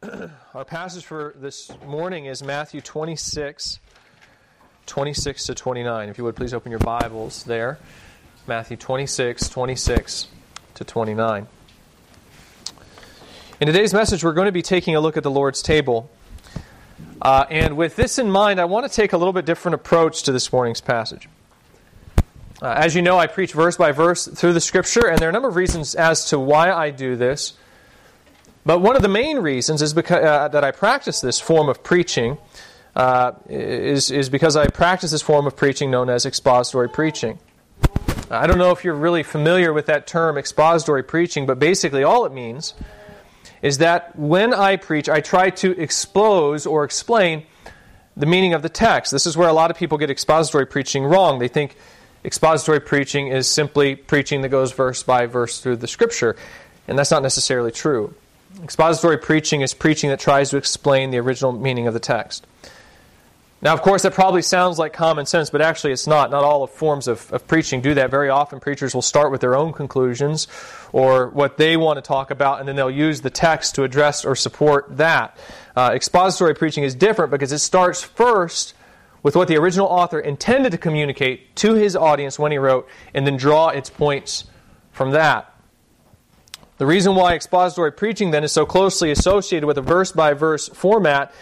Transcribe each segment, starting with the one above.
Our passage for this morning is Matthew 26, 26 to 29. If you would please open your Bibles there. Matthew 26, 26 to 29. In today's message, we're going to be taking a look at the Lord's table. Uh, and with this in mind, I want to take a little bit different approach to this morning's passage. Uh, as you know, I preach verse by verse through the Scripture, and there are a number of reasons as to why I do this. But one of the main reasons is because, uh, that I practice this form of preaching uh, is, is because I practice this form of preaching known as expository preaching. I don't know if you're really familiar with that term, expository preaching, but basically all it means is that when I preach, I try to expose or explain the meaning of the text. This is where a lot of people get expository preaching wrong. They think expository preaching is simply preaching that goes verse by verse through the scripture, and that's not necessarily true. Expository preaching is preaching that tries to explain the original meaning of the text. Now, of course, that probably sounds like common sense, but actually it's not. Not all forms of, of preaching do that. Very often, preachers will start with their own conclusions or what they want to talk about, and then they'll use the text to address or support that. Uh, expository preaching is different because it starts first with what the original author intended to communicate to his audience when he wrote, and then draw its points from that. The reason why expository preaching then is so closely associated with a verse by verse format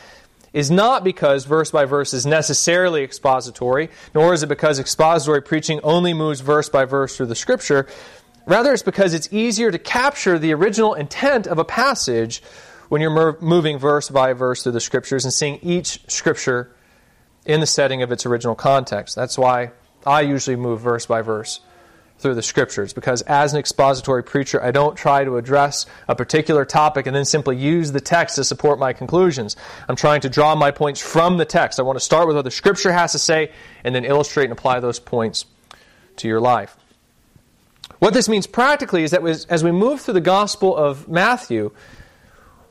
is not because verse by verse is necessarily expository, nor is it because expository preaching only moves verse by verse through the scripture. Rather, it's because it's easier to capture the original intent of a passage when you're moving verse by verse through the scriptures and seeing each scripture in the setting of its original context. That's why I usually move verse by verse through the scriptures because as an expository preacher, I don't try to address a particular topic and then simply use the text to support my conclusions. I'm trying to draw my points from the text. I want to start with what the scripture has to say and then illustrate and apply those points to your life. What this means practically is that as we move through the Gospel of Matthew,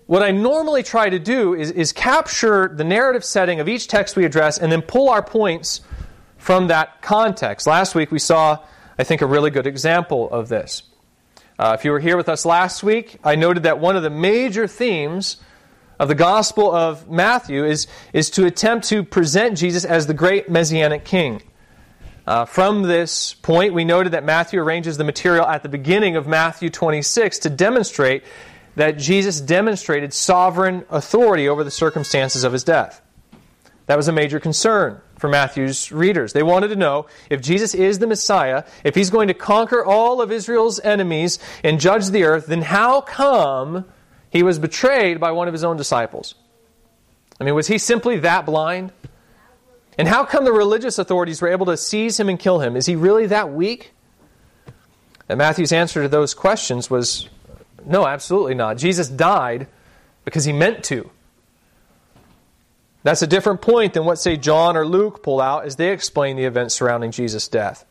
what I normally try to do is, is capture the narrative setting of each text we address and then pull our points from that context. Last week we saw I think, a really good example of this. Uh, if you were here with us last week, I noted that one of the major themes of the Gospel of Matthew is, is to attempt to present Jesus as the great Messianic King. Uh, from this point, we noted that Matthew arranges the material at the beginning of Matthew 26 to demonstrate that Jesus demonstrated sovereign authority over the circumstances of his death. That was a major concern for Matthew's readers. They wanted to know if Jesus is the Messiah, if he's going to conquer all of Israel's enemies and judge the earth, then how come he was betrayed by one of his own disciples? I mean, was he simply that blind? And how come the religious authorities were able to seize him and kill him? Is he really that weak? And Matthew's answer to those questions was no, absolutely not. Jesus died because he meant to. That's a different point than what, say, John or Luke pull out as they explain the events surrounding Jesus' death.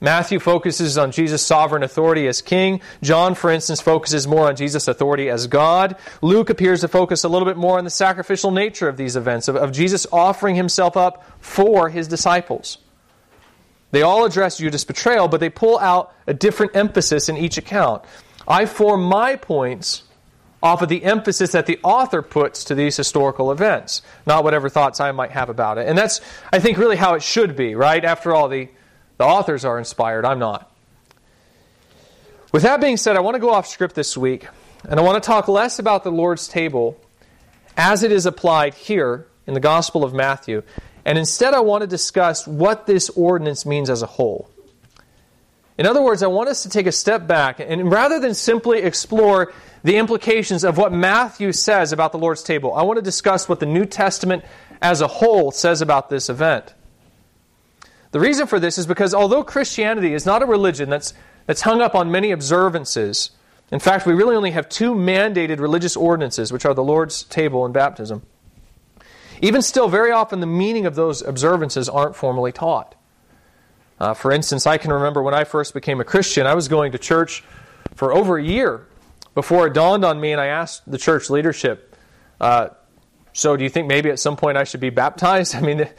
Matthew focuses on Jesus' sovereign authority as king. John, for instance, focuses more on Jesus' authority as God. Luke appears to focus a little bit more on the sacrificial nature of these events, of, of Jesus offering himself up for his disciples. They all address Judas' betrayal, but they pull out a different emphasis in each account. I form my points off of the emphasis that the author puts to these historical events, not whatever thoughts I might have about it. And that's, I think, really how it should be, right? After all, the, the authors are inspired, I'm not. With that being said, I want to go off script this week, and I want to talk less about the Lord's table as it is applied here in the Gospel of Matthew, and instead I want to discuss what this ordinance means as a whole. In other words, I want us to take a step back and rather than simply explore the implications of what Matthew says about the Lord's table. I want to discuss what the New Testament as a whole says about this event. The reason for this is because although Christianity is not a religion that's, that's hung up on many observances, in fact, we really only have two mandated religious ordinances, which are the Lord's table and baptism. Even still, very often the meaning of those observances aren't formally taught. Uh, for instance, I can remember when I first became a Christian, I was going to church for over a year before it dawned on me and I asked the church leadership, uh, so do you think maybe at some point I should be baptized? I mean, the,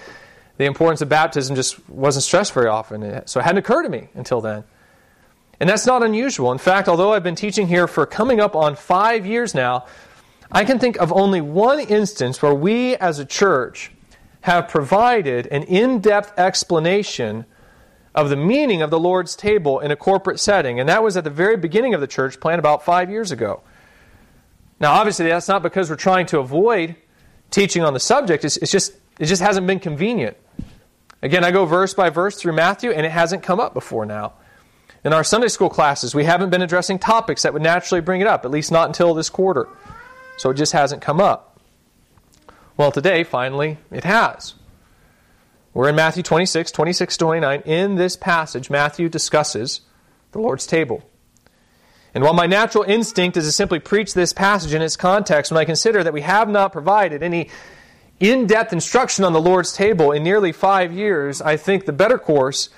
the importance of baptism just wasn't stressed very often. So it hadn't occurred to me until then. And that's not unusual. In fact, although I've been teaching here for coming up on five years now, I can think of only one instance where we as a church have provided an in depth explanation of the meaning of the Lord's table in a corporate setting, and that was at the very beginning of the church plan about five years ago. Now, obviously, that's not because we're trying to avoid teaching on the subject, it's, it's just, it just hasn't been convenient. Again, I go verse by verse through Matthew, and it hasn't come up before now. In our Sunday school classes, we haven't been addressing topics that would naturally bring it up, at least not until this quarter. So it just hasn't come up. Well, today, finally, it has. We're in Matthew 26, 26 29. In this passage, Matthew discusses the Lord's table. And while my natural instinct is to simply preach this passage in its context, when I consider that we have not provided any in depth instruction on the Lord's table in nearly five years, I think the better course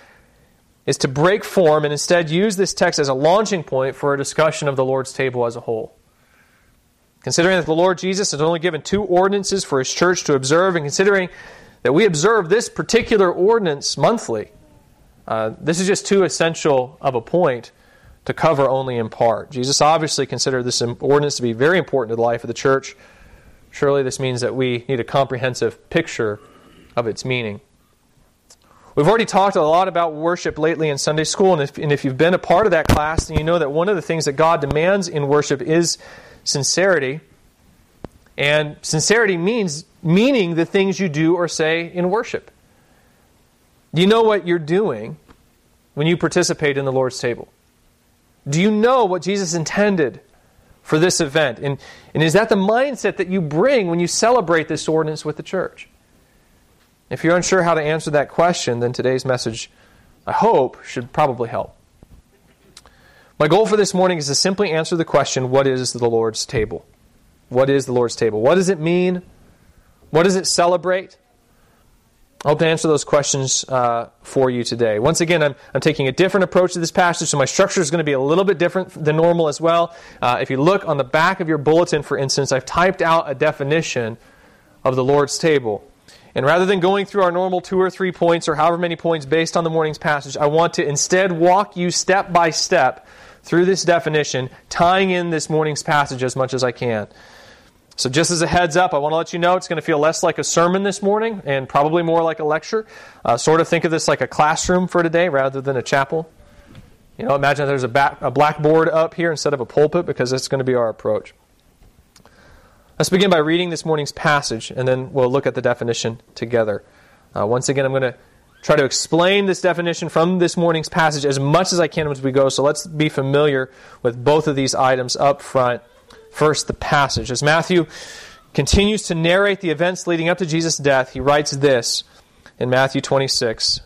is to break form and instead use this text as a launching point for a discussion of the Lord's table as a whole. Considering that the Lord Jesus has only given two ordinances for his church to observe, and considering that we observe this particular ordinance monthly, uh, this is just too essential of a point to cover only in part. Jesus obviously considered this ordinance to be very important to the life of the church. Surely this means that we need a comprehensive picture of its meaning. We've already talked a lot about worship lately in Sunday school, and if, and if you've been a part of that class, then you know that one of the things that God demands in worship is sincerity. And sincerity means meaning the things you do or say in worship. Do you know what you're doing when you participate in the Lord's table? Do you know what Jesus intended for this event? And, and is that the mindset that you bring when you celebrate this ordinance with the church? If you're unsure how to answer that question, then today's message, I hope, should probably help. My goal for this morning is to simply answer the question what is the Lord's table? What is the Lord's table? What does it mean? What does it celebrate? I hope to answer those questions uh, for you today. Once again, I'm, I'm taking a different approach to this passage, so my structure is going to be a little bit different than normal as well. Uh, if you look on the back of your bulletin, for instance, I've typed out a definition of the Lord's table. And rather than going through our normal two or three points or however many points based on the morning's passage, I want to instead walk you step by step through this definition, tying in this morning's passage as much as I can. So, just as a heads up, I want to let you know it's going to feel less like a sermon this morning and probably more like a lecture. Uh, sort of think of this like a classroom for today rather than a chapel. You know, imagine there's a, back, a blackboard up here instead of a pulpit because that's going to be our approach. Let's begin by reading this morning's passage and then we'll look at the definition together. Uh, once again, I'm going to try to explain this definition from this morning's passage as much as I can as we go. So let's be familiar with both of these items up front First, the passage. As Matthew continues to narrate the events leading up to Jesus' death, he writes this in Matthew 26,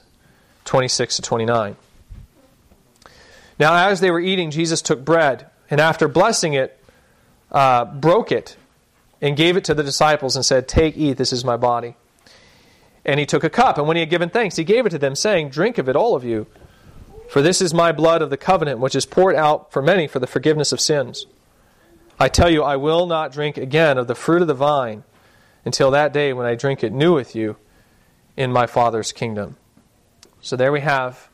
26 to 29. Now, as they were eating, Jesus took bread, and after blessing it, uh, broke it, and gave it to the disciples, and said, Take, eat, this is my body. And he took a cup, and when he had given thanks, he gave it to them, saying, Drink of it, all of you, for this is my blood of the covenant, which is poured out for many for the forgiveness of sins. I tell you, I will not drink again of the fruit of the vine until that day when I drink it new with you in my Father's kingdom. So there we have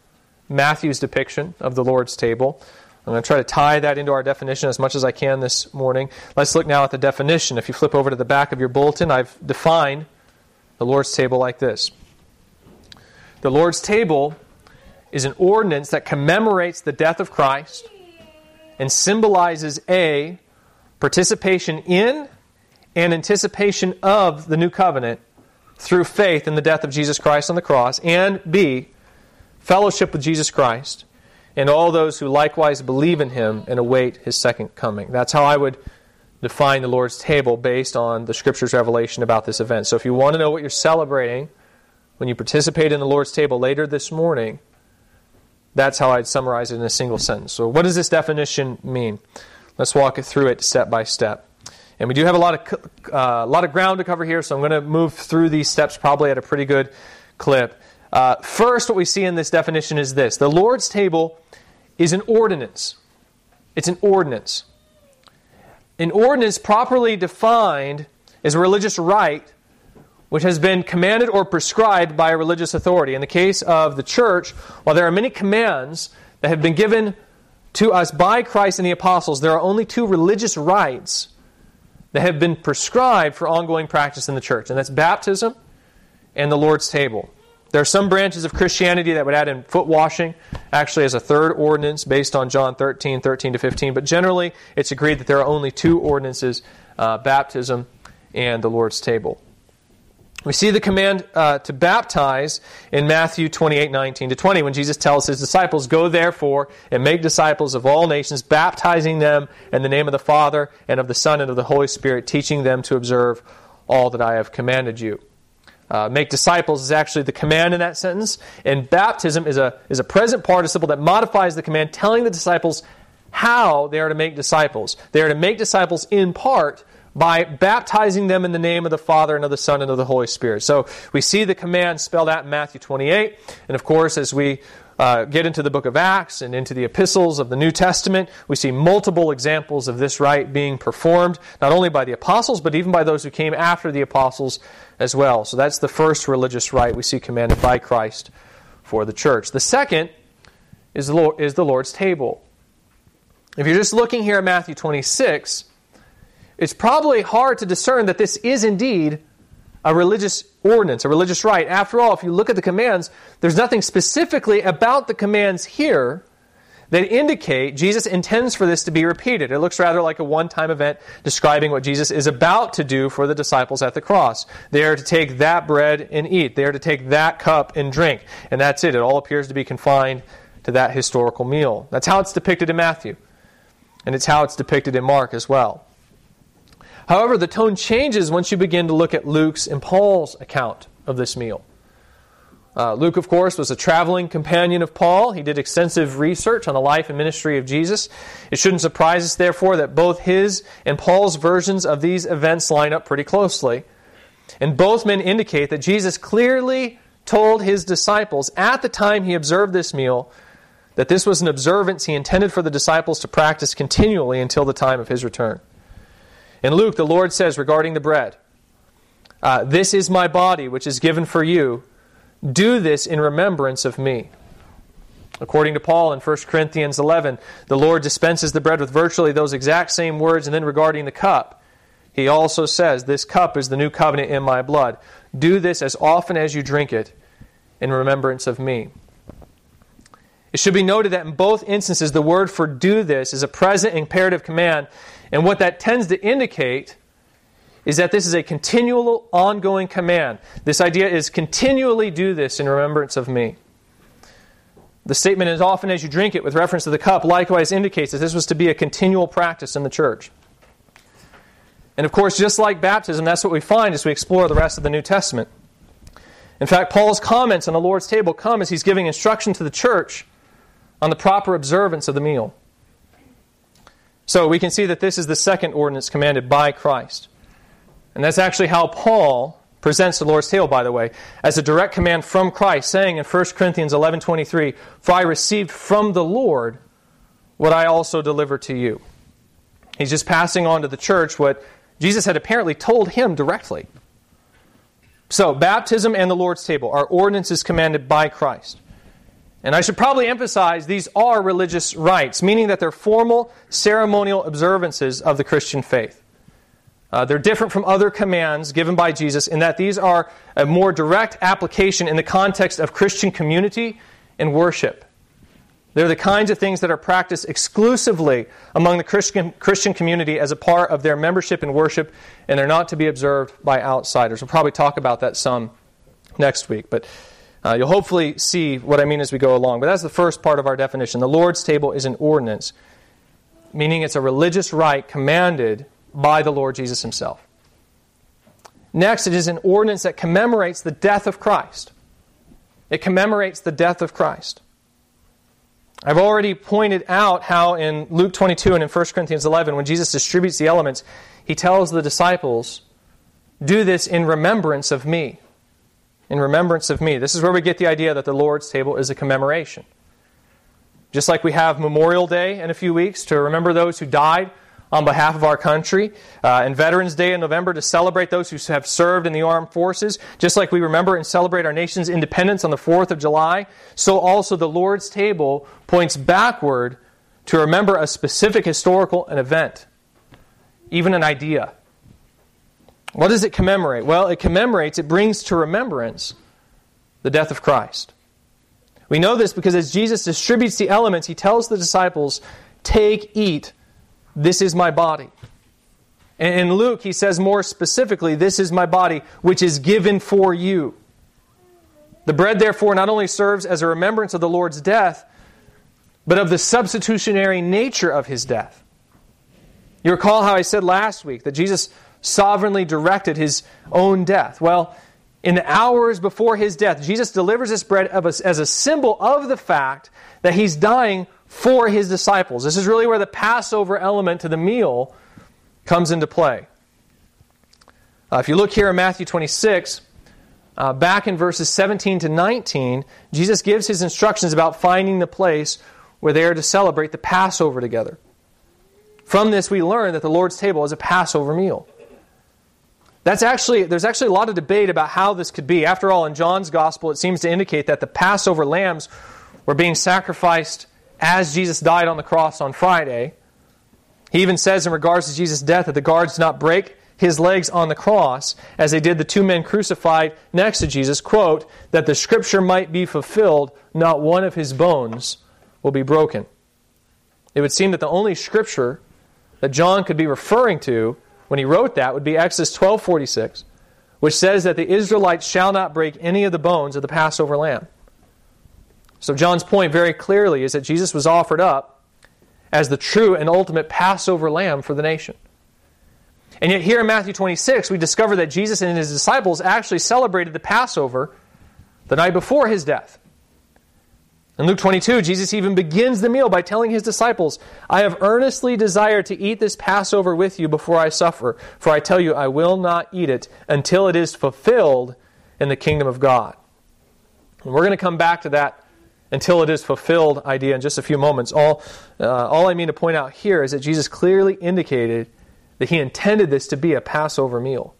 Matthew's depiction of the Lord's table. I'm going to try to tie that into our definition as much as I can this morning. Let's look now at the definition. If you flip over to the back of your bulletin, I've defined the Lord's table like this The Lord's table is an ordinance that commemorates the death of Christ and symbolizes A, participation in and anticipation of the new covenant through faith in the death of Jesus Christ on the cross, and B, fellowship with Jesus Christ and all those who likewise believe in him and await his second coming. That's how I would define the Lord's table based on the Scripture's revelation about this event. So if you want to know what you're celebrating when you participate in the Lord's table later this morning, that's how I'd summarize it in a single sentence. So, what does this definition mean? Let's walk it through it step by step. And we do have a lot of uh, a lot of ground to cover here, so I'm going to move through these steps probably at a pretty good clip. Uh, first, what we see in this definition is this: the Lord's table is an ordinance. It's an ordinance. An ordinance properly defined is a religious rite which has been commanded or prescribed by a religious authority. In the case of the church, while there are many commands that have been given to us by Christ and the apostles, there are only two religious rites that have been prescribed for ongoing practice in the church, and that's baptism and the Lord's table. There are some branches of Christianity that would add in foot washing, actually, as a third ordinance based on John 13, 13 to 15. But generally, it's agreed that there are only two ordinances uh, baptism and the Lord's table. We see the command uh, to baptize in Matthew 28, 19 to 20, when Jesus tells his disciples, Go therefore and make disciples of all nations, baptizing them in the name of the Father and of the Son and of the Holy Spirit, teaching them to observe all that I have commanded you. Uh, make disciples is actually the command in that sentence, and baptism is a, is a present participle that modifies the command, telling the disciples how they are to make disciples. They are to make disciples in part by baptizing them in the name of the Father and of the Son and of the Holy Spirit. So we see the command spelled out in Matthew 28. And of course, as we uh, get into the book of Acts and into the epistles of the New Testament, we see multiple examples of this rite being performed, not only by the apostles, but even by those who came after the apostles as well. So that's the first religious rite we see commanded by Christ for the church. The second is the, is the Lord's table. If you're just looking here at Matthew 26, it's probably hard to discern that this is indeed a religious ordinance, a religious rite. After all, if you look at the commands, there's nothing specifically about the commands here that indicate Jesus intends for this to be repeated. It looks rather like a one time event describing what Jesus is about to do for the disciples at the cross. They are to take that bread and eat, they are to take that cup and drink. And that's it. It all appears to be confined to that historical meal. That's how it's depicted in Matthew. And it's how it's depicted in Mark as well. However, the tone changes once you begin to look at Luke's and Paul's account of this meal. Uh, Luke, of course, was a traveling companion of Paul. He did extensive research on the life and ministry of Jesus. It shouldn't surprise us, therefore, that both his and Paul's versions of these events line up pretty closely. And both men indicate that Jesus clearly told his disciples at the time he observed this meal that this was an observance he intended for the disciples to practice continually until the time of his return. In Luke, the Lord says regarding the bread, uh, This is my body, which is given for you. Do this in remembrance of me. According to Paul in 1 Corinthians 11, the Lord dispenses the bread with virtually those exact same words. And then regarding the cup, he also says, This cup is the new covenant in my blood. Do this as often as you drink it in remembrance of me. It should be noted that in both instances, the word for do this is a present imperative command and what that tends to indicate is that this is a continual, ongoing command. This idea is continually do this in remembrance of me. The statement, as often as you drink it, with reference to the cup, likewise indicates that this was to be a continual practice in the church. And of course, just like baptism, that's what we find as we explore the rest of the New Testament. In fact, Paul's comments on the Lord's table come as he's giving instruction to the church on the proper observance of the meal. So we can see that this is the second ordinance commanded by Christ. And that's actually how Paul presents the Lord's table, by the way, as a direct command from Christ, saying in 1 Corinthians 11.23, For I received from the Lord what I also delivered to you. He's just passing on to the church what Jesus had apparently told him directly. So, baptism and the Lord's table are ordinances commanded by Christ. And I should probably emphasize these are religious rites, meaning that they're formal ceremonial observances of the Christian faith. Uh, they're different from other commands given by Jesus in that these are a more direct application in the context of Christian community and worship. They're the kinds of things that are practiced exclusively among the Christian, Christian community as a part of their membership and worship, and they're not to be observed by outsiders. We'll probably talk about that some next week. But uh, you'll hopefully see what I mean as we go along. But that's the first part of our definition. The Lord's table is an ordinance, meaning it's a religious rite commanded by the Lord Jesus himself. Next, it is an ordinance that commemorates the death of Christ. It commemorates the death of Christ. I've already pointed out how in Luke 22 and in 1 Corinthians 11, when Jesus distributes the elements, he tells the disciples, Do this in remembrance of me in remembrance of me. This is where we get the idea that the Lord's table is a commemoration. Just like we have Memorial Day in a few weeks to remember those who died on behalf of our country, uh, and Veterans Day in November to celebrate those who have served in the armed forces, just like we remember and celebrate our nation's independence on the 4th of July, so also the Lord's table points backward to remember a specific historical an event, even an idea. What does it commemorate? Well, it commemorates, it brings to remembrance the death of Christ. We know this because as Jesus distributes the elements, he tells the disciples, Take, eat, this is my body. And in Luke, he says more specifically, This is my body, which is given for you. The bread, therefore, not only serves as a remembrance of the Lord's death, but of the substitutionary nature of his death. You recall how I said last week that Jesus sovereignly directed his own death. Well, in the hours before his death, Jesus delivers this bread as a symbol of the fact that he's dying for his disciples. This is really where the Passover element to the meal comes into play. Uh, if you look here in Matthew 26, uh, back in verses 17 to 19, Jesus gives his instructions about finding the place where they are to celebrate the Passover together. From this, we learn that the Lord's table is a Passover meal. That's actually, there's actually a lot of debate about how this could be. After all, in John's gospel, it seems to indicate that the Passover lambs were being sacrificed as Jesus died on the cross on Friday. He even says in regards to Jesus' death that the guards did not break his legs on the cross as they did the two men crucified next to Jesus, quote, that the scripture might be fulfilled, not one of his bones will be broken. It would seem that the only scripture that John could be referring to when he wrote that would be Exodus 12:46, which says that the Israelites shall not break any of the bones of the Passover lamb. So John's point very clearly is that Jesus was offered up as the true and ultimate Passover lamb for the nation. And yet here in Matthew 26, we discover that Jesus and his disciples actually celebrated the Passover the night before his death. In Luke 22, Jesus even begins the meal by telling his disciples, I have earnestly desired to eat this Passover with you before I suffer, for I tell you, I will not eat it until it is fulfilled in the kingdom of God. And we're going to come back to that until it is fulfilled idea in just a few moments. All, uh, all I mean to point out here is that Jesus clearly indicated that he intended this to be a Passover meal.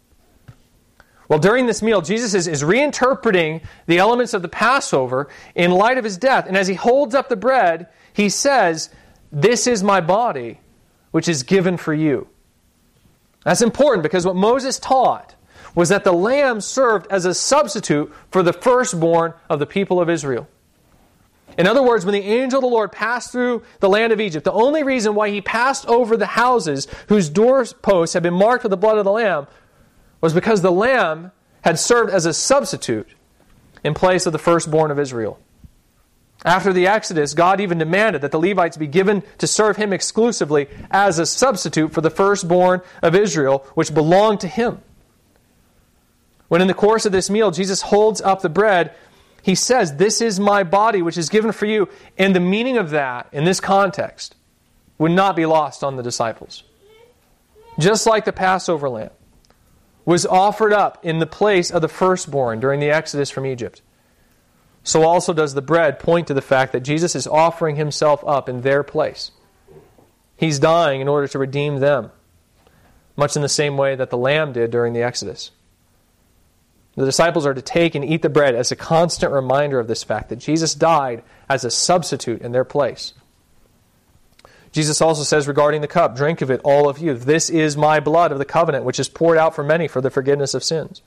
Well, during this meal, Jesus is, is reinterpreting the elements of the Passover in light of his death. And as he holds up the bread, he says, This is my body, which is given for you. That's important because what Moses taught was that the lamb served as a substitute for the firstborn of the people of Israel. In other words, when the angel of the Lord passed through the land of Egypt, the only reason why he passed over the houses whose doorposts had been marked with the blood of the lamb was because the lamb had served as a substitute in place of the firstborn of Israel. After the Exodus, God even demanded that the Levites be given to serve him exclusively as a substitute for the firstborn of Israel, which belonged to him. When in the course of this meal, Jesus holds up the bread, he says, This is my body, which is given for you. And the meaning of that, in this context, would not be lost on the disciples. Just like the Passover lamb, was offered up in the place of the firstborn during the exodus from Egypt. So also does the bread point to the fact that Jesus is offering himself up in their place. He's dying in order to redeem them, much in the same way that the lamb did during the exodus. The disciples are to take and eat the bread as a constant reminder of this fact that Jesus died as a substitute in their place. Jesus also says regarding the cup, Drink of it, all of you. This is my blood of the covenant, which is poured out for many for the forgiveness of sins.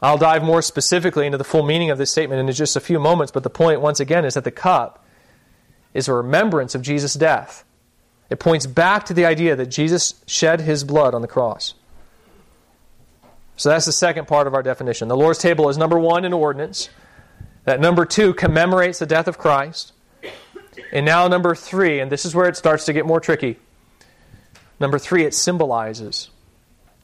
I'll dive more specifically into the full meaning of this statement in just a few moments, but the point, once again, is that the cup is a remembrance of Jesus' death. It points back to the idea that Jesus shed his blood on the cross. So that's the second part of our definition. The Lord's table is number one, an ordinance. That number two commemorates the death of Christ. And now, number three, and this is where it starts to get more tricky. Number three, it symbolizes.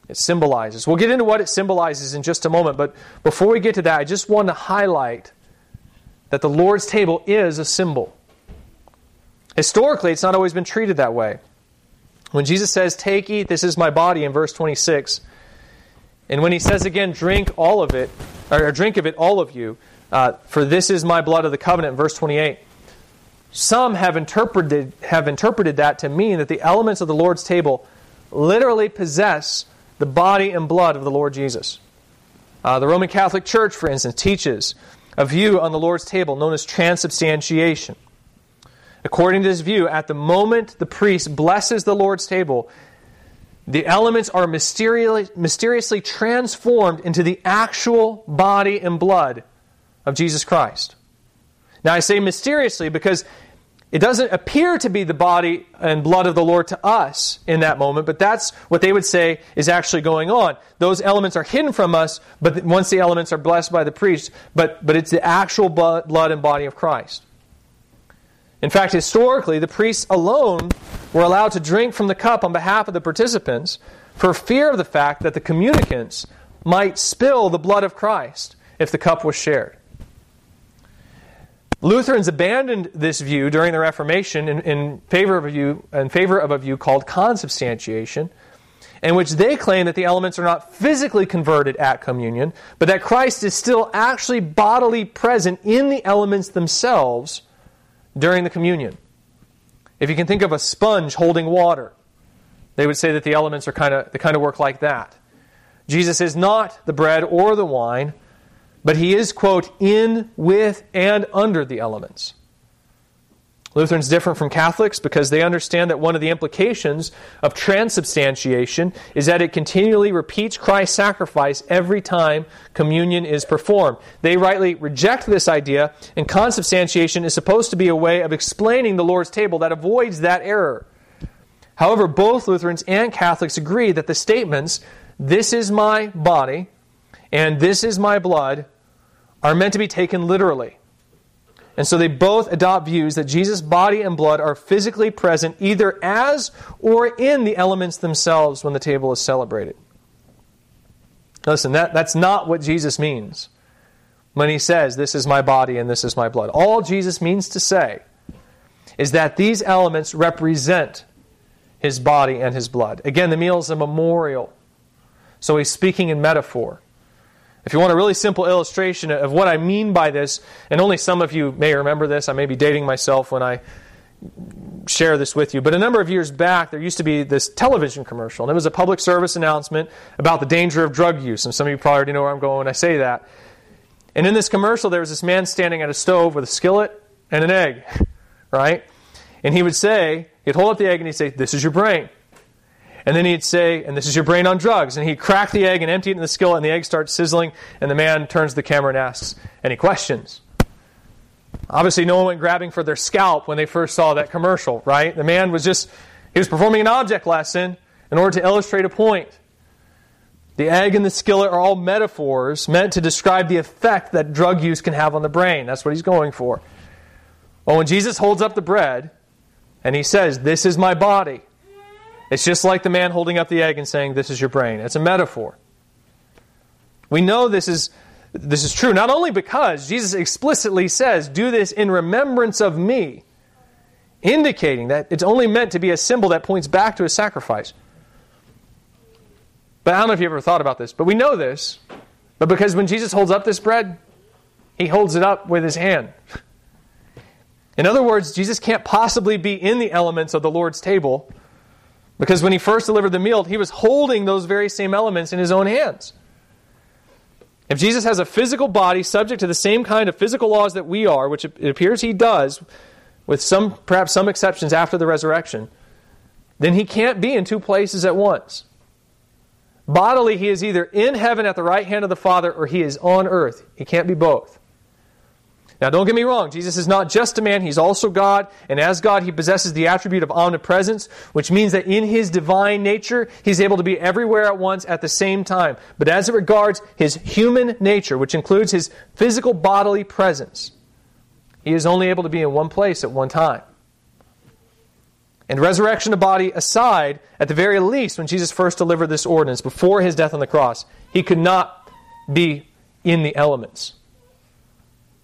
It symbolizes. We'll get into what it symbolizes in just a moment, but before we get to that, I just want to highlight that the Lord's table is a symbol. Historically, it's not always been treated that way. When Jesus says, Take, eat, this is my body, in verse 26, and when he says again, Drink all of it, or drink of it, all of you, uh, for this is my blood of the covenant, verse 28. Some have interpreted, have interpreted that to mean that the elements of the Lord's table literally possess the body and blood of the Lord Jesus. Uh, the Roman Catholic Church, for instance, teaches a view on the Lord's table known as transubstantiation. According to this view, at the moment the priest blesses the Lord's table, the elements are mysteriously, mysteriously transformed into the actual body and blood of Jesus Christ. Now, I say mysteriously because it doesn't appear to be the body and blood of the Lord to us in that moment, but that's what they would say is actually going on. Those elements are hidden from us, but once the elements are blessed by the priest, but, but it's the actual blood and body of Christ. In fact, historically, the priests alone were allowed to drink from the cup on behalf of the participants for fear of the fact that the communicants might spill the blood of Christ if the cup was shared. Lutherans abandoned this view during the Reformation in, in, favor of a view in favor of a view called consubstantiation, in which they claim that the elements are not physically converted at communion, but that Christ is still actually bodily present in the elements themselves during the communion. If you can think of a sponge holding water, they would say that the elements are kind of they kind of work like that. Jesus is not the bread or the wine, but he is, quote, in, with, and under the elements. Lutherans different from Catholics because they understand that one of the implications of transubstantiation is that it continually repeats Christ's sacrifice every time communion is performed. They rightly reject this idea, and consubstantiation is supposed to be a way of explaining the Lord's table that avoids that error. However, both Lutherans and Catholics agree that the statements, this is my body and this is my blood, are meant to be taken literally. And so they both adopt views that Jesus' body and blood are physically present either as or in the elements themselves when the table is celebrated. Listen, that, that's not what Jesus means when he says, This is my body and this is my blood. All Jesus means to say is that these elements represent his body and his blood. Again, the meal is a memorial. So he's speaking in metaphor. If you want a really simple illustration of what I mean by this, and only some of you may remember this, I may be dating myself when I share this with you, but a number of years back, there used to be this television commercial, and it was a public service announcement about the danger of drug use. And some of you probably already know where I'm going when I say that. And in this commercial, there was this man standing at a stove with a skillet and an egg, right? And he would say, he'd hold up the egg and he'd say, This is your brain. And then he'd say, and this is your brain on drugs. And he'd crack the egg and empty it in the skillet, and the egg starts sizzling. And the man turns to the camera and asks any questions. Obviously, no one went grabbing for their scalp when they first saw that commercial, right? The man was just, he was performing an object lesson in order to illustrate a point. The egg and the skillet are all metaphors meant to describe the effect that drug use can have on the brain. That's what he's going for. Well, when Jesus holds up the bread and he says, This is my body, it's just like the man holding up the egg and saying, This is your brain. It's a metaphor. We know this is, this is true not only because Jesus explicitly says, Do this in remembrance of me, indicating that it's only meant to be a symbol that points back to a sacrifice. But I don't know if you ever thought about this, but we know this. But because when Jesus holds up this bread, he holds it up with his hand. In other words, Jesus can't possibly be in the elements of the Lord's table because when he first delivered the meal, he was holding those very same elements in his own hands. If Jesus has a physical body subject to the same kind of physical laws that we are, which it appears he does, with some perhaps some exceptions after the resurrection, then he can't be in two places at once. Bodily, he is either in heaven at the right hand of the Father or he is on earth. He can't be both. Now, don't get me wrong, Jesus is not just a man, he's also God, and as God, he possesses the attribute of omnipresence, which means that in his divine nature, he's able to be everywhere at once at the same time. But as it regards his human nature, which includes his physical bodily presence, he is only able to be in one place at one time. And resurrection of body aside, at the very least, when Jesus first delivered this ordinance before his death on the cross, he could not be in the elements.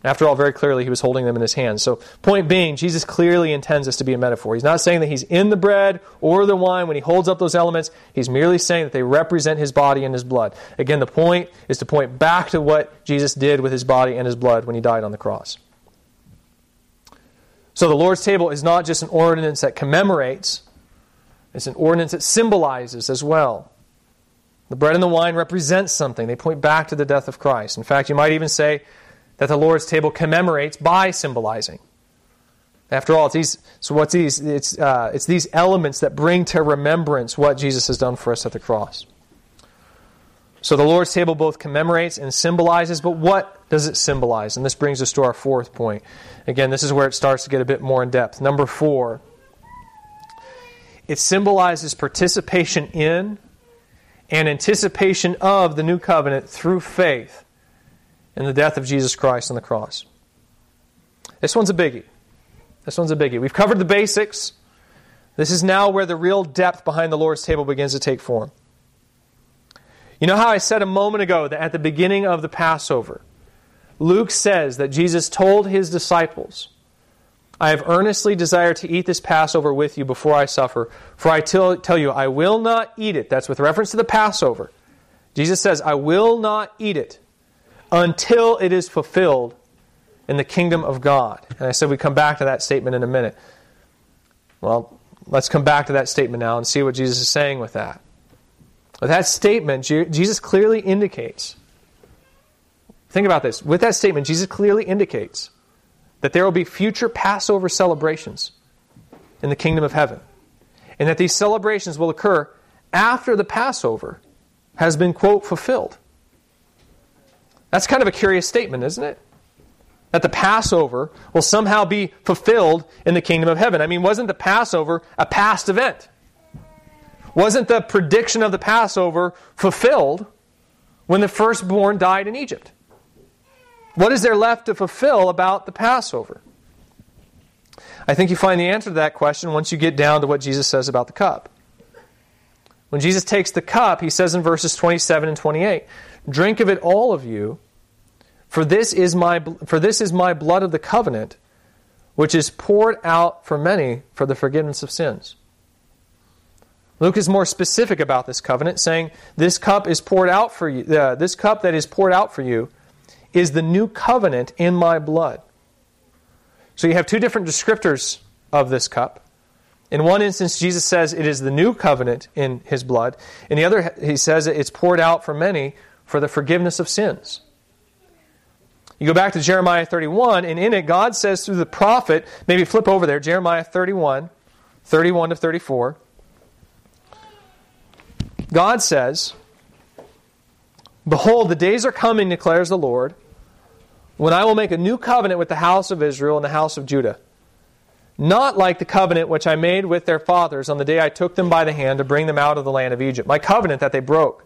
After all, very clearly, he was holding them in his hands. So, point being, Jesus clearly intends this to be a metaphor. He's not saying that he's in the bread or the wine when he holds up those elements. He's merely saying that they represent his body and his blood. Again, the point is to point back to what Jesus did with his body and his blood when he died on the cross. So, the Lord's table is not just an ordinance that commemorates, it's an ordinance that symbolizes as well. The bread and the wine represent something, they point back to the death of Christ. In fact, you might even say, that the Lord's table commemorates by symbolizing. After all, it's these, so what's these? It's, uh, it's these elements that bring to remembrance what Jesus has done for us at the cross. So the Lord's table both commemorates and symbolizes, but what does it symbolize? And this brings us to our fourth point. Again, this is where it starts to get a bit more in depth. Number four, it symbolizes participation in and anticipation of the new covenant through faith in the death of Jesus Christ on the cross. This one's a biggie. This one's a biggie. We've covered the basics. This is now where the real depth behind the Lord's table begins to take form. You know how I said a moment ago that at the beginning of the Passover, Luke says that Jesus told his disciples, I have earnestly desired to eat this Passover with you before I suffer. For I tell, tell you, I will not eat it. That's with reference to the Passover. Jesus says, I will not eat it until it is fulfilled in the kingdom of God. And I said we come back to that statement in a minute. Well, let's come back to that statement now and see what Jesus is saying with that. With that statement, Jesus clearly indicates, think about this. With that statement, Jesus clearly indicates that there will be future Passover celebrations in the kingdom of heaven. And that these celebrations will occur after the Passover has been, quote, fulfilled. That's kind of a curious statement, isn't it? That the Passover will somehow be fulfilled in the kingdom of heaven. I mean, wasn't the Passover a past event? Wasn't the prediction of the Passover fulfilled when the firstborn died in Egypt? What is there left to fulfill about the Passover? I think you find the answer to that question once you get down to what Jesus says about the cup. When Jesus takes the cup, he says in verses 27 and 28, Drink of it, all of you, for this is my, for this is my blood of the covenant, which is poured out for many for the forgiveness of sins. Luke is more specific about this covenant, saying, This cup is poured out for you, uh, this cup that is poured out for you is the new covenant in my blood. So you have two different descriptors of this cup. In one instance, Jesus says it is the new covenant in his blood. In the other, he says it's poured out for many for the forgiveness of sins. You go back to Jeremiah 31, and in it, God says through the prophet, maybe flip over there, Jeremiah 31, 31 to 34. God says, Behold, the days are coming, declares the Lord, when I will make a new covenant with the house of Israel and the house of Judah. Not like the covenant which I made with their fathers on the day I took them by the hand to bring them out of the land of Egypt. My covenant that they broke,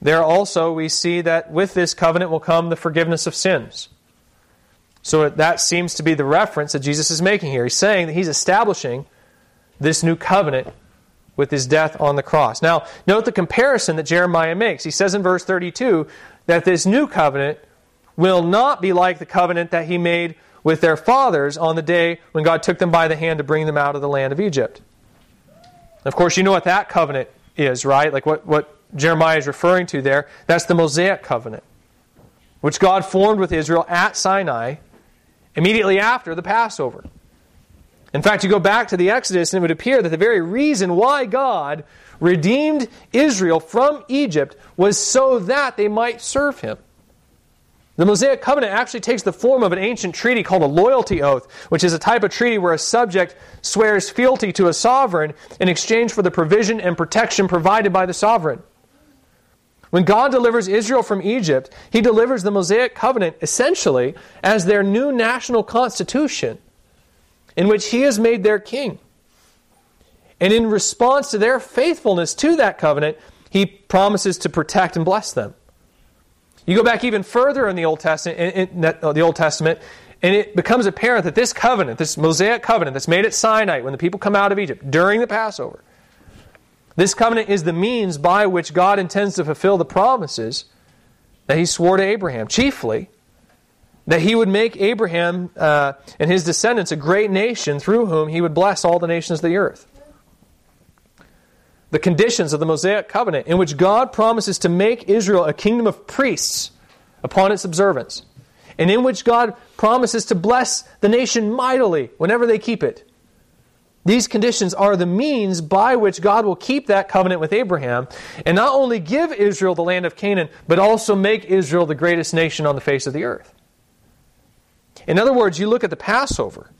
There also, we see that with this covenant will come the forgiveness of sins. So that seems to be the reference that Jesus is making here. He's saying that he's establishing this new covenant with his death on the cross. Now, note the comparison that Jeremiah makes. He says in verse 32 that this new covenant will not be like the covenant that he made with their fathers on the day when God took them by the hand to bring them out of the land of Egypt. Of course, you know what that covenant is, right? Like what, what Jeremiah is referring to there. That's the Mosaic covenant, which God formed with Israel at Sinai immediately after the Passover. In fact, you go back to the Exodus, and it would appear that the very reason why God redeemed Israel from Egypt was so that they might serve him. The Mosaic covenant actually takes the form of an ancient treaty called a loyalty oath, which is a type of treaty where a subject swears fealty to a sovereign in exchange for the provision and protection provided by the sovereign. When God delivers Israel from Egypt, he delivers the Mosaic covenant essentially as their new national constitution in which he has made their king. And in response to their faithfulness to that covenant, he promises to protect and bless them. You go back even further in the Old Testament, in, in uh, the Old Testament, and it becomes apparent that this covenant, this Mosaic covenant that's made at Sinai when the people come out of Egypt during the Passover, this covenant is the means by which God intends to fulfill the promises that he swore to Abraham, chiefly that he would make Abraham uh, and his descendants a great nation through whom he would bless all the nations of the earth. The conditions of the Mosaic covenant, in which God promises to make Israel a kingdom of priests upon its observance, and in which God promises to bless the nation mightily whenever they keep it. These conditions are the means by which God will keep that covenant with Abraham and not only give Israel the land of Canaan, but also make Israel the greatest nation on the face of the earth. In other words, you look at the Passover,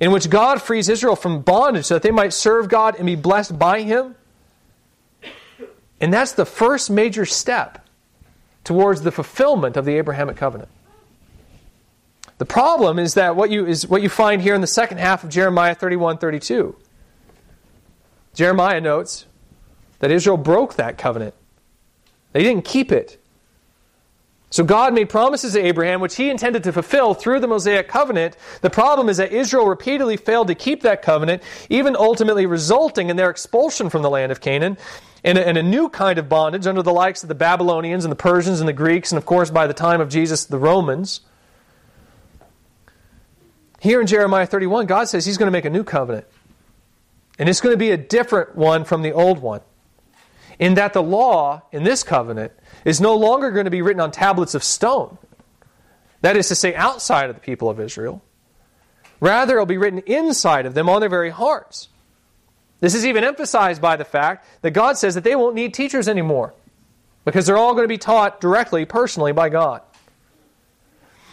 in which God frees Israel from bondage so that they might serve God and be blessed by Him. And that's the first major step towards the fulfillment of the Abrahamic covenant. The problem is that what you, is what you find here in the second half of Jeremiah 31 32. Jeremiah notes that Israel broke that covenant, they didn't keep it. So God made promises to Abraham, which he intended to fulfill through the Mosaic covenant. The problem is that Israel repeatedly failed to keep that covenant, even ultimately resulting in their expulsion from the land of Canaan and a, and a new kind of bondage under the likes of the Babylonians and the Persians and the Greeks, and of course, by the time of Jesus, the Romans. Here in Jeremiah 31, God says he's going to make a new covenant. And it's going to be a different one from the old one. In that the law in this covenant is no longer going to be written on tablets of stone. That is to say, outside of the people of Israel. Rather, it will be written inside of them on their very hearts. This is even emphasized by the fact that God says that they won't need teachers anymore because they're all going to be taught directly, personally by God.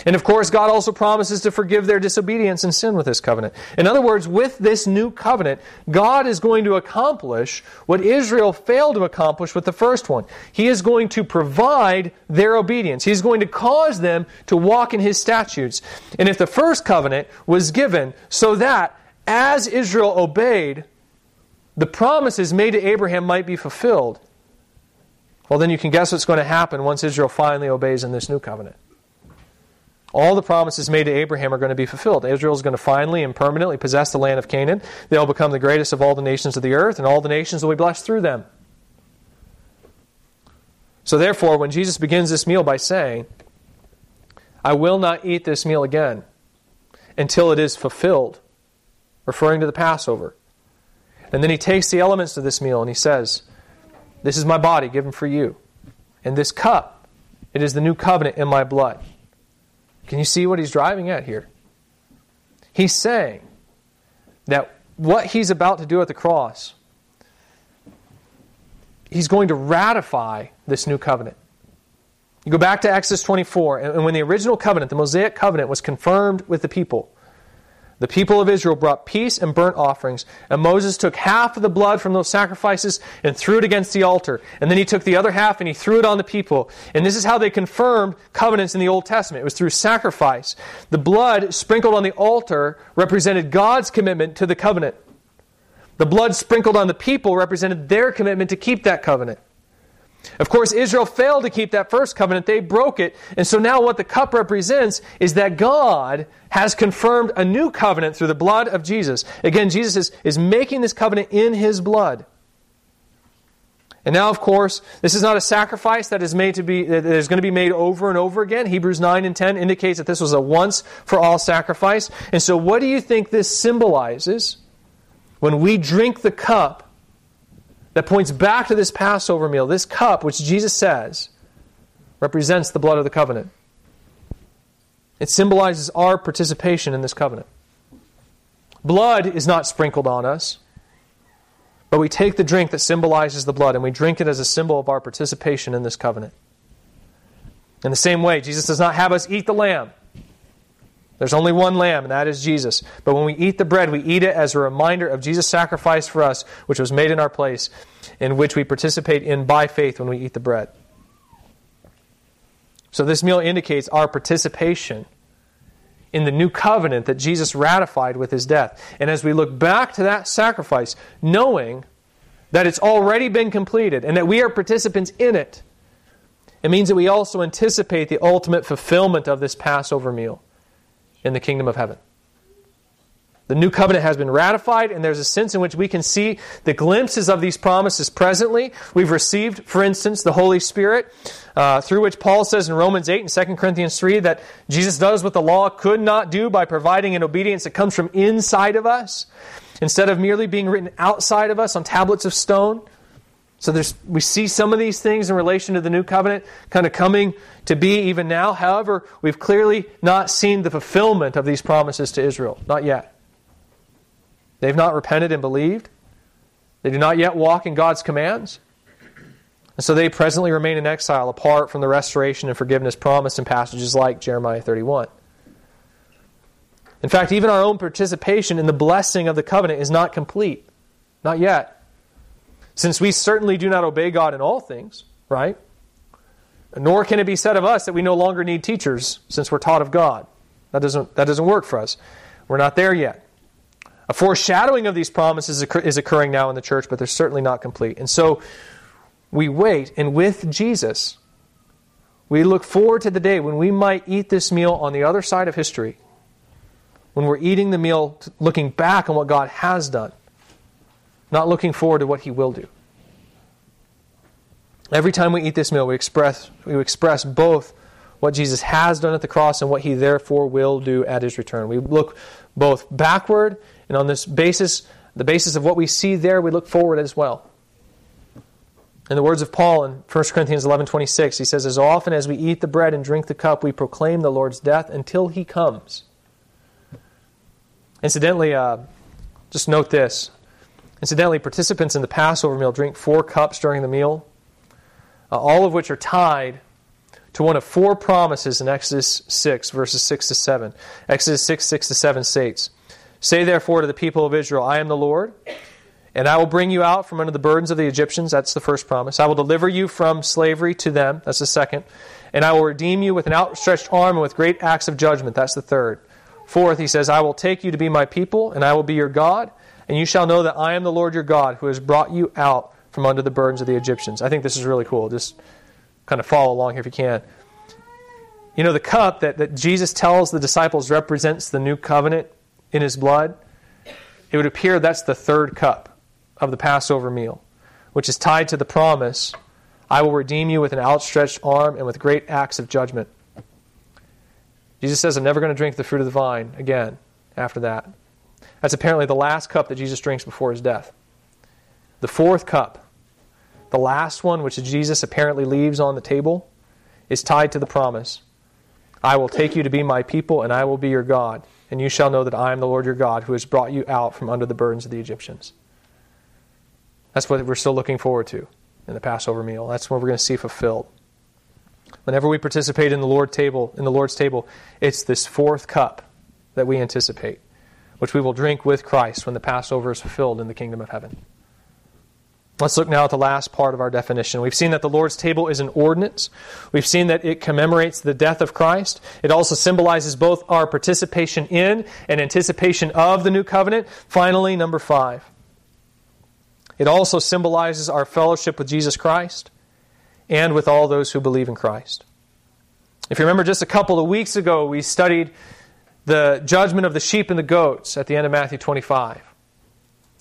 And of course, God also promises to forgive their disobedience and sin with this covenant. In other words, with this new covenant, God is going to accomplish what Israel failed to accomplish with the first one. He is going to provide their obedience. He's going to cause them to walk in His statutes. And if the first covenant was given so that as Israel obeyed, the promises made to Abraham might be fulfilled, well, then you can guess what's going to happen once Israel finally obeys in this new covenant. All the promises made to Abraham are going to be fulfilled. Israel is going to finally and permanently possess the land of Canaan. They'll become the greatest of all the nations of the earth, and all the nations will be blessed through them. So, therefore, when Jesus begins this meal by saying, I will not eat this meal again until it is fulfilled, referring to the Passover. And then he takes the elements of this meal and he says, This is my body given for you. And this cup, it is the new covenant in my blood. Can you see what he's driving at here? He's saying that what he's about to do at the cross, he's going to ratify this new covenant. You go back to Exodus 24, and when the original covenant, the Mosaic covenant, was confirmed with the people, the people of Israel brought peace and burnt offerings, and Moses took half of the blood from those sacrifices and threw it against the altar. And then he took the other half and he threw it on the people. And this is how they confirmed covenants in the Old Testament. It was through sacrifice. The blood sprinkled on the altar represented God's commitment to the covenant. The blood sprinkled on the people represented their commitment to keep that covenant. Of course, Israel failed to keep that first covenant. They broke it. And so now what the cup represents is that God has confirmed a new covenant through the blood of Jesus. Again, Jesus is, is making this covenant in his blood. And now, of course, this is not a sacrifice that is made to be that is going to be made over and over again. Hebrews 9 and 10 indicates that this was a once for all sacrifice. And so what do you think this symbolizes when we drink the cup that points back to this Passover meal, this cup, which Jesus says represents the blood of the covenant. It symbolizes our participation in this covenant. Blood is not sprinkled on us, but we take the drink that symbolizes the blood and we drink it as a symbol of our participation in this covenant. In the same way, Jesus does not have us eat the lamb there's only one lamb, and that is Jesus. But when we eat the bread, we eat it as a reminder of Jesus' sacrifice for us, which was made in our place, in which we participate in by faith when we eat the bread. So this meal indicates our participation in the new covenant that Jesus ratified with his death. And as we look back to that sacrifice, knowing that it's already been completed and that we are participants in it, it means that we also anticipate the ultimate fulfillment of this Passover meal in the kingdom of heaven. The new covenant has been ratified, and there's a sense in which we can see the glimpses of these promises presently. We've received, for instance, the Holy Spirit, uh, through which Paul says in Romans 8 and 2 Corinthians 3 that Jesus does what the law could not do by providing an obedience that comes from inside of us, instead of merely being written outside of us on tablets of stone. So there's, we see some of these things in relation to the new covenant kind of coming to be even now. However, we've clearly not seen the fulfillment of these promises to Israel. Not yet. They've not repented and believed. They do not yet walk in God's commands. And so they presently remain in exile apart from the restoration and forgiveness promised in passages like Jeremiah 31. In fact, even our own participation in the blessing of the covenant is not complete. Not yet. Since we certainly do not obey God in all things, right? Nor can it be said of us that we no longer need teachers since we're taught of God. That doesn't, that doesn't work for us. We're not there yet. A foreshadowing of these promises is occurring now in the church, but they're certainly not complete. And so we wait, and with Jesus, we look forward to the day when we might eat this meal on the other side of history, when we're eating the meal looking back on what God has done not looking forward to what he will do. Every time we eat this meal, we express, we express both what Jesus has done at the cross and what he therefore will do at his return. We look both backward, and on this basis, the basis of what we see there, we look forward as well. In the words of Paul in 1 Corinthians 11:26, he says, "As often as we eat the bread and drink the cup, we proclaim the Lord's death until he comes." Incidentally, uh, just note this. Incidentally, participants in the Passover meal drink four cups during the meal, uh, all of which are tied to one of four promises in Exodus 6, verses 6 to 7. Exodus 6, 6 to 7 states, Say therefore to the people of Israel, I am the Lord, and I will bring you out from under the burdens of the Egyptians. That's the first promise. I will deliver you from slavery to them. That's the second. And I will redeem you with an outstretched arm and with great acts of judgment. That's the third. Fourth, he says, I will take you to be my people, and I will be your God and you shall know that I am the Lord your God who has brought you out from under the burdens of the Egyptians. I think this is really cool. Just kind of follow along here if you can. You know, the cup that, that Jesus tells the disciples represents the new covenant in his blood. It would appear that's the third cup of the Passover meal, which is tied to the promise I will redeem you with an outstretched arm and with great acts of judgment. Jesus says, I'm never going to drink the fruit of the vine again after that. That's apparently the last cup that Jesus drinks before his death. The fourth cup, the last one which Jesus apparently leaves on the table, is tied to the promise I will take you to be my people, and I will be your God, and you shall know that I am the Lord your God who has brought you out from under the burdens of the Egyptians. That's what we're still looking forward to in the Passover meal. That's what we're going to see fulfilled. Whenever we participate in the Lord table, in the Lord's table, it's this fourth cup that we anticipate which we will drink with Christ when the Passover is fulfilled in the kingdom of heaven. Let's look now at the last part of our definition. We've seen that the Lord's table is an ordinance. We've seen that it commemorates the death of Christ. It also symbolizes both our participation in and anticipation of the new covenant. Finally, number five. It also symbolizes our fellowship with Jesus Christ and with all those who believe in Christ. If you remember, just a couple of weeks ago, we studied the judgment of the sheep and the goats at the end of Matthew 25.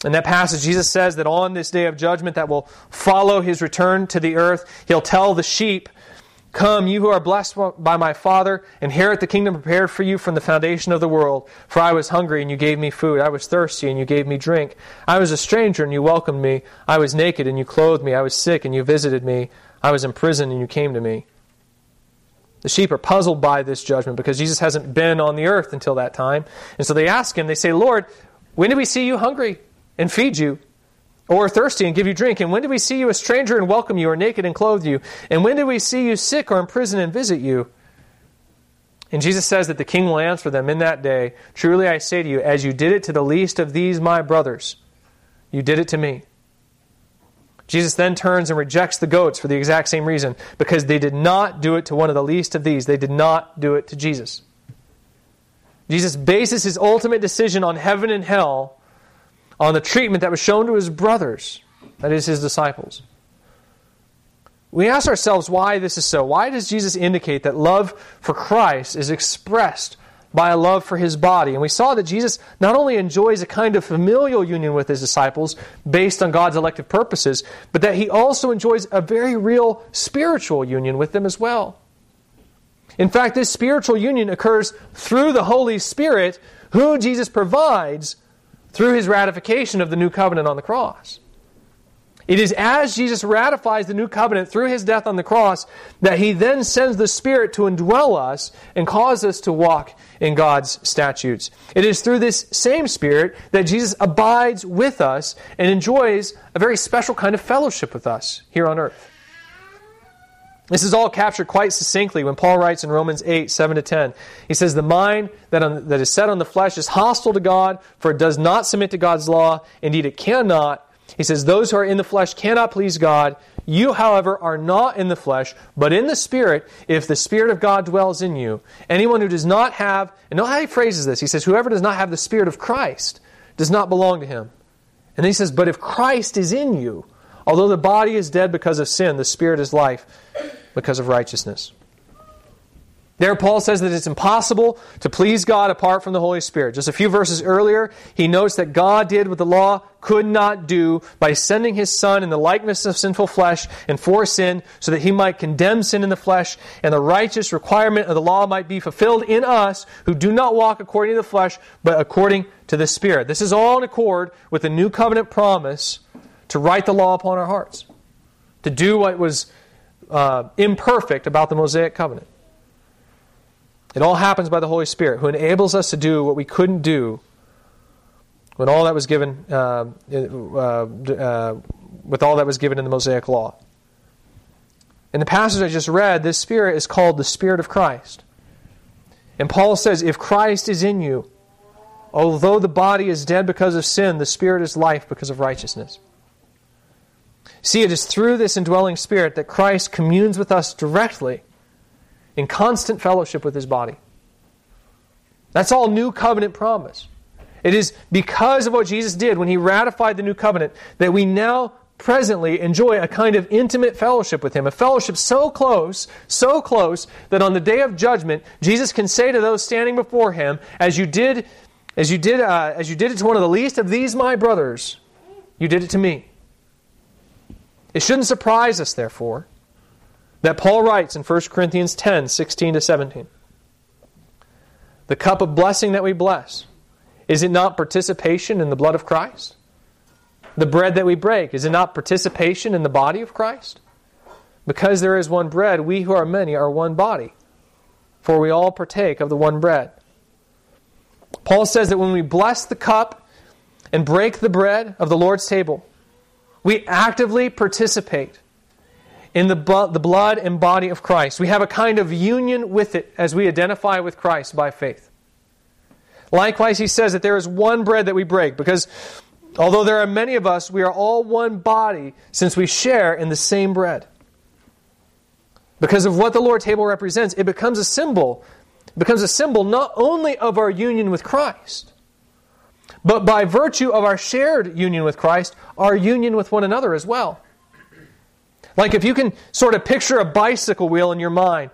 In that passage, Jesus says that on this day of judgment that will follow his return to the earth, he'll tell the sheep, Come, you who are blessed by my Father, inherit the kingdom prepared for you from the foundation of the world. For I was hungry, and you gave me food. I was thirsty, and you gave me drink. I was a stranger, and you welcomed me. I was naked, and you clothed me. I was sick, and you visited me. I was in prison, and you came to me. The sheep are puzzled by this judgment because Jesus hasn't been on the earth until that time. And so they ask him, they say, Lord, when did we see you hungry and feed you? Or thirsty and give you drink? And when did we see you a stranger and welcome you, or naked and clothe you? And when did we see you sick or in prison and visit you? And Jesus says that the king will answer them in that day Truly I say to you, as you did it to the least of these my brothers, you did it to me. Jesus then turns and rejects the goats for the exact same reason, because they did not do it to one of the least of these. They did not do it to Jesus. Jesus bases his ultimate decision on heaven and hell on the treatment that was shown to his brothers, that is, his disciples. We ask ourselves why this is so. Why does Jesus indicate that love for Christ is expressed by a love for his body. And we saw that Jesus not only enjoys a kind of familial union with his disciples based on God's elective purposes, but that he also enjoys a very real spiritual union with them as well. In fact, this spiritual union occurs through the Holy Spirit, who Jesus provides through his ratification of the new covenant on the cross. It is as Jesus ratifies the new covenant through his death on the cross that he then sends the Spirit to indwell us and cause us to walk in God's statutes. It is through this same Spirit that Jesus abides with us and enjoys a very special kind of fellowship with us here on earth. This is all captured quite succinctly when Paul writes in Romans 8, 7 to 10. He says, The mind that, on, that is set on the flesh is hostile to God, for it does not submit to God's law. Indeed, it cannot. He says, Those who are in the flesh cannot please God. You, however, are not in the flesh, but in the Spirit, if the Spirit of God dwells in you. Anyone who does not have, and know how he phrases this. He says, Whoever does not have the Spirit of Christ does not belong to him. And then he says, But if Christ is in you, although the body is dead because of sin, the Spirit is life because of righteousness. There, Paul says that it's impossible to please God apart from the Holy Spirit. Just a few verses earlier, he notes that God did what the law could not do by sending his Son in the likeness of sinful flesh and for sin, so that he might condemn sin in the flesh, and the righteous requirement of the law might be fulfilled in us who do not walk according to the flesh, but according to the Spirit. This is all in accord with the new covenant promise to write the law upon our hearts, to do what was uh, imperfect about the Mosaic covenant. It all happens by the Holy Spirit, who enables us to do what we couldn't do when all that was given, uh, uh, uh, with all that was given in the Mosaic Law. In the passage I just read, this Spirit is called the Spirit of Christ. And Paul says, if Christ is in you, although the body is dead because of sin, the Spirit is life because of righteousness. See, it is through this indwelling Spirit that Christ communes with us directly in constant fellowship with his body. That's all new covenant promise. It is because of what Jesus did when he ratified the new covenant that we now presently enjoy a kind of intimate fellowship with him, a fellowship so close, so close that on the day of judgment, Jesus can say to those standing before him, "As you did, as you did, uh, as you did it to one of the least of these my brothers, you did it to me." It shouldn't surprise us, therefore, that Paul writes in 1 Corinthians 10 16 to 17. The cup of blessing that we bless, is it not participation in the blood of Christ? The bread that we break, is it not participation in the body of Christ? Because there is one bread, we who are many are one body, for we all partake of the one bread. Paul says that when we bless the cup and break the bread of the Lord's table, we actively participate in the, the blood and body of Christ. We have a kind of union with it as we identify with Christ by faith. Likewise, he says that there is one bread that we break because although there are many of us, we are all one body since we share in the same bread. Because of what the Lord's table represents, it becomes a symbol. Becomes a symbol not only of our union with Christ, but by virtue of our shared union with Christ, our union with one another as well. Like if you can sort of picture a bicycle wheel in your mind,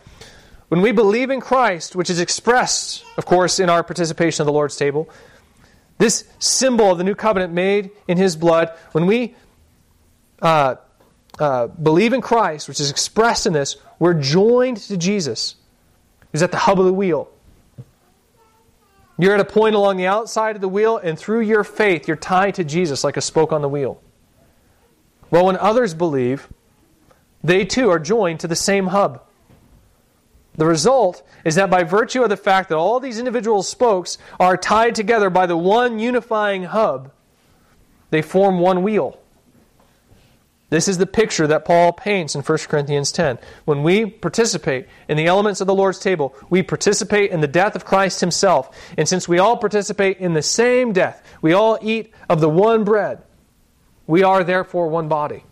when we believe in Christ, which is expressed, of course, in our participation of the Lord's table, this symbol of the new covenant made in His blood, when we uh, uh, believe in Christ, which is expressed in this, we're joined to Jesus, who's at the hub of the wheel. You're at a point along the outside of the wheel, and through your faith, you're tied to Jesus like a spoke on the wheel. Well, when others believe, they too are joined to the same hub. The result is that by virtue of the fact that all these individual spokes are tied together by the one unifying hub, they form one wheel. This is the picture that Paul paints in 1 Corinthians 10. When we participate in the elements of the Lord's table, we participate in the death of Christ himself. And since we all participate in the same death, we all eat of the one bread, we are therefore one body.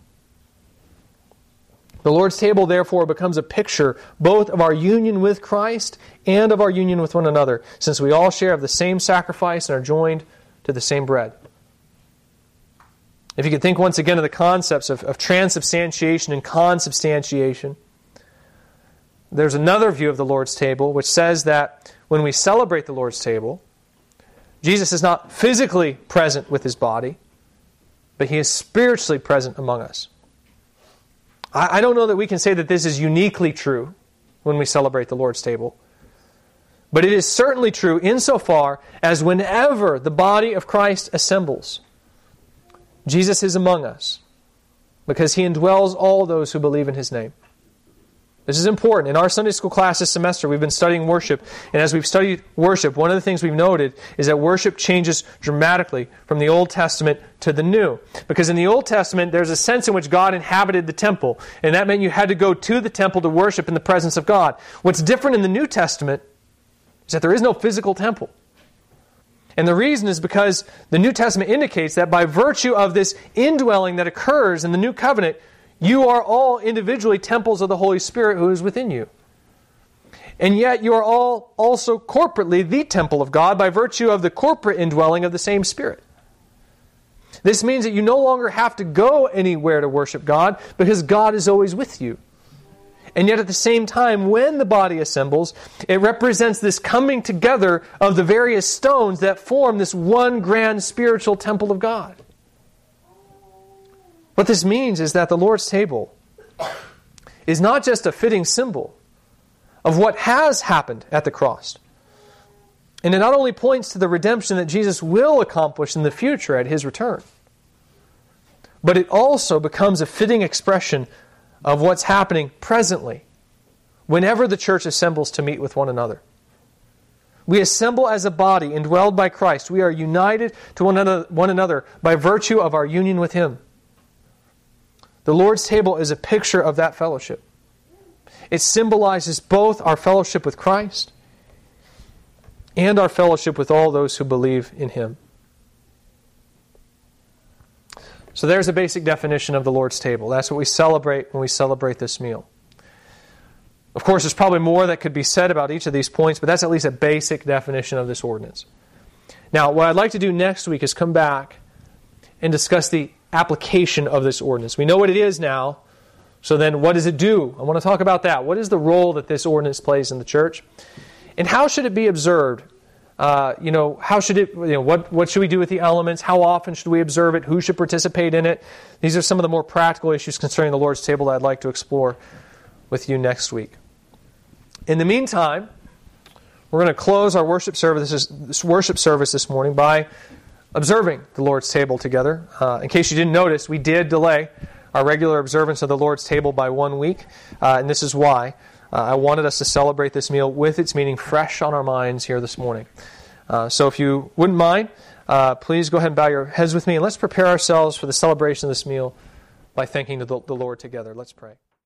The Lord's table, therefore, becomes a picture both of our union with Christ and of our union with one another, since we all share of the same sacrifice and are joined to the same bread. If you could think once again of the concepts of, of transubstantiation and consubstantiation, there's another view of the Lord's table which says that when we celebrate the Lord's table, Jesus is not physically present with his body, but he is spiritually present among us. I, I don't know that we can say that this is uniquely true when we celebrate the Lord's table. But it is certainly true insofar as whenever the body of Christ assembles, Jesus is among us because he indwells all those who believe in his name. This is important. In our Sunday school class this semester, we've been studying worship. And as we've studied worship, one of the things we've noted is that worship changes dramatically from the Old Testament to the New. Because in the Old Testament, there's a sense in which God inhabited the temple. And that meant you had to go to the temple to worship in the presence of God. What's different in the New Testament is that there is no physical temple. And the reason is because the New Testament indicates that by virtue of this indwelling that occurs in the New Covenant, you are all individually temples of the Holy Spirit who is within you. And yet you are all also corporately the temple of God by virtue of the corporate indwelling of the same Spirit. This means that you no longer have to go anywhere to worship God because God is always with you. And yet at the same time, when the body assembles, it represents this coming together of the various stones that form this one grand spiritual temple of God. What this means is that the Lord's table is not just a fitting symbol of what has happened at the cross. And it not only points to the redemption that Jesus will accomplish in the future at his return, but it also becomes a fitting expression of what's happening presently whenever the church assembles to meet with one another. We assemble as a body indwelled by Christ. We are united to one another, by virtue of our union with Him. The Lord's table is a picture of that fellowship. It symbolizes both our fellowship with Christ and our fellowship with all those who believe in Him. So there's a basic definition of the Lord's table. That's what we celebrate when we celebrate this meal. Of course, there's probably more that could be said about each of these points, but that's at least a basic definition of this ordinance. Now, what I'd like to do next week is come back and discuss the application of this ordinance. We know what it is now. So then, what does it do? I want to talk about that. What is the role that this ordinance plays in the church? And how should it be observed? Uh, you know, how should it, you know, what, what should we do with the elements? How often should we observe it? Who should participate in it? These are some of the more practical issues concerning the Lord's table that I'd like to explore with you next week. In the meantime, we're going to close our worship service, this worship service this morning by observing the Lord's table together. Uh, in case you didn't notice, we did delay our regular observance of the Lord's table by one week, uh, and this is why. Uh, I wanted us to celebrate this meal with its meaning fresh on our minds here this morning. Uh, so if you wouldn't mind, uh, please go ahead and bow your heads with me, and let's prepare ourselves for the celebration of this meal by thanking the, the Lord together. Let's pray.